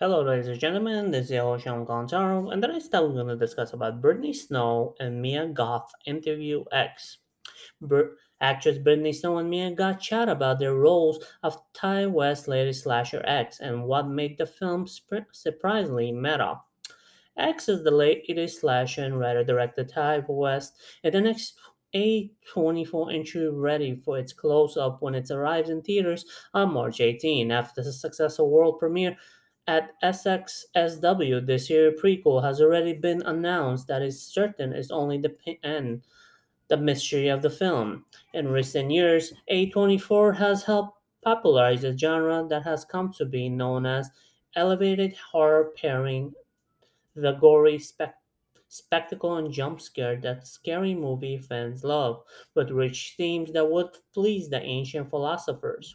Hello, ladies and gentlemen. This is Sean Gonzalo, and today's time we're going to discuss about Brittany Snow and Mia Goth interview X. Br- actress Brittany Snow and Mia Goth chat about their roles of Ti West's latest slasher X and what made the film sp- surprisingly meta. X is the latest slasher and writer-director Ti West, and the next A24 entry ready for its close-up when it arrives in theaters on March 18. After the successful world premiere at SXSW this year, prequel has already been announced that is certain is only the end the mystery of the film. In recent years, A24 has helped popularize a genre that has come to be known as elevated horror pairing the gory spec- spectacle and jump scare that scary movie fans love, with rich themes that would please the ancient philosophers.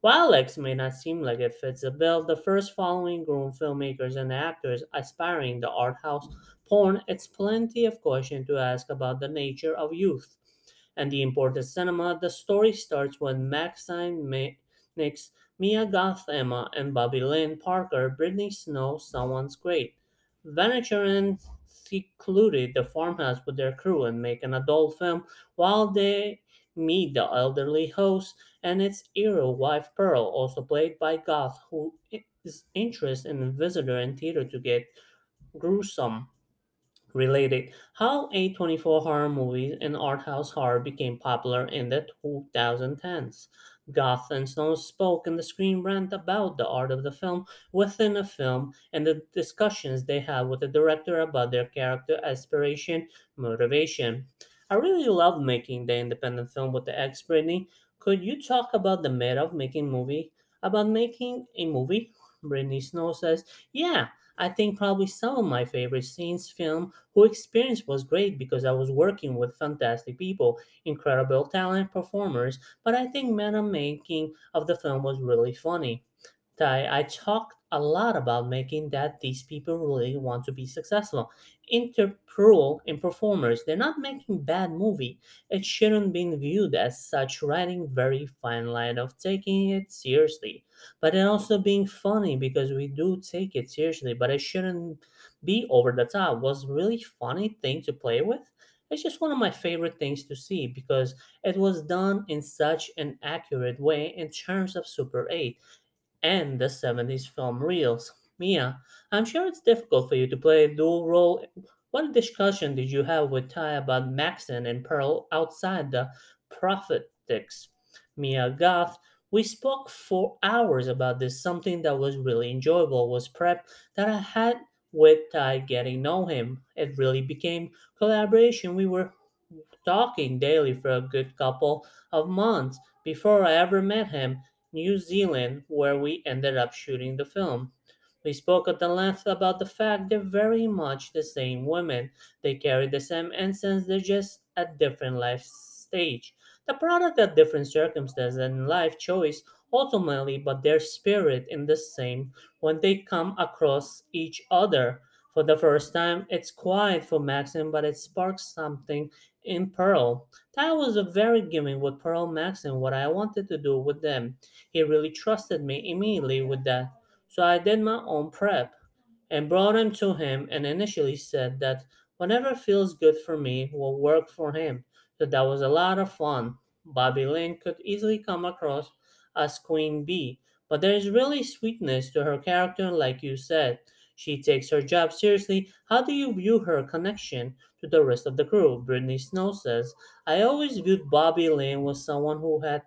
While X may not seem like it fits the bill, the first following grown filmmakers and actors aspiring to art house porn, it's plenty of question to ask about the nature of youth and the important cinema. The story starts when Maxine Ma- Nix, Mia Goth Emma, and Bobby Lynn Parker, Brittany Snow, Someone's Great, venture and secluded the farmhouse with their crew and make an adult film while they meet the elderly host and its hero wife Pearl, also played by Goth, who is interested in the visitor and theater to get gruesome related how A24 horror movies and art house horror became popular in the 2010s. Goth and Snow spoke in the Screen Rant about the art of the film within a film and the discussions they had with the director about their character aspiration, motivation. I really loved making the independent film with the ex Brittany. Could you talk about the meta of making movie? About making a movie? Brittany Snow says, Yeah, I think probably some of my favorite scenes film who experience was great because I was working with fantastic people, incredible talent performers, but I think meta making of the film was really funny. I, I talked a lot about making that these people really want to be successful. Interpro in performers, they're not making bad movie. It shouldn't be viewed as such writing very fine line of taking it seriously. But it also being funny because we do take it seriously, but it shouldn't be over the top. Was really funny thing to play with. It's just one of my favorite things to see because it was done in such an accurate way in terms of Super 8 and the 70s film reels. Mia, I'm sure it's difficult for you to play a dual role. What discussion did you have with Ti about Maxon and Pearl outside the prosthetics? Mia Goth, we spoke for hours about this. Something that was really enjoyable was prep that I had with Ti getting know him. It really became collaboration. We were talking daily for a good couple of months before I ever met him. New Zealand, where we ended up shooting the film. We spoke at length about the fact they're very much the same women. They carry the same essence, they're just at different life stage. The product of different circumstances and life choice ultimately, but their spirit in the same when they come across each other. For the first time, it's quiet for Maxim, but it sparks something in Pearl. That was a very giving with Pearl Maxim what I wanted to do with them. He really trusted me immediately with that. So I did my own prep and brought him to him and initially said that whatever feels good for me will work for him. So that was a lot of fun. Bobby Lynn could easily come across as Queen Bee, but there is really sweetness to her character, like you said. She takes her job seriously. How do you view her connection to the rest of the crew? Brittany Snow says, I always viewed Bobby Lynn was someone who had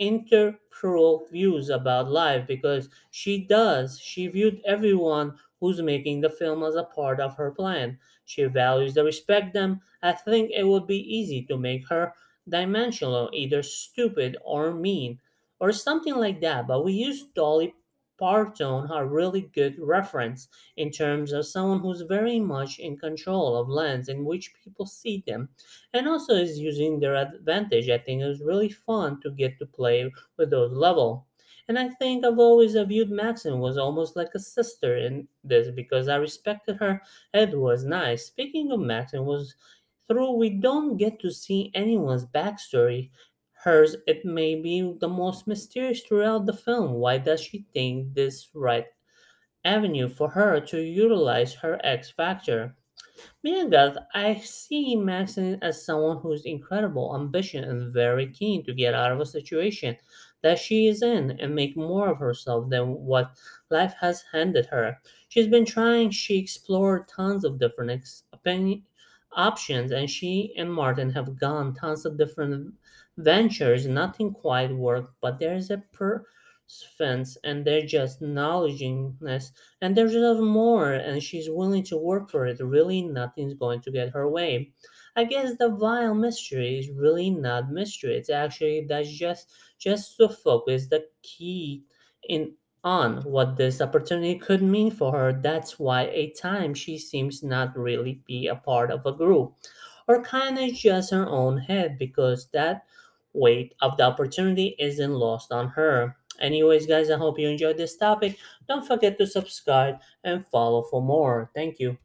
interpersonal views about life because she does. She viewed everyone who's making the film as a part of her plan. She values the respect them. I think it would be easy to make her dimensional, either stupid or mean, or something like that. But we use Dolly Parton, a really good reference in terms of someone who's very much in control of lens in which people see them and also is using their advantage. I think it was really fun to get to play with those level. And I think I've always viewed Maxine was almost like a sister in this because I respected her. It was nice. Speaking of Maxine, was through we don't get to see anyone's backstory. Hers, it may be the most mysterious throughout the film. Why does she think this right avenue for her to utilize her X factor. Mia Goth, I see Maxine as someone who's incredible, ambitious, and very keen to get out of a situation that she is in and make more of herself than what life has handed her. She's been trying, she explored tons of different ex- opinion, options, and she and Martin have gone tons of different ventures. Nothing quite worked, but there's a persistence and they're just knowledgingness and there's just more and she's willing to work for it really nothing's going to get her way i guess the vile mystery is really not mystery it's actually that's just just to focus the key in on what this opportunity could mean for her that's why at times she seems not really be a part of a group or kind of just her own head because that weight of the opportunity isn't lost on her Anyways, guys, I hope you enjoyed this topic. Don't forget to subscribe and follow for more. Thank you.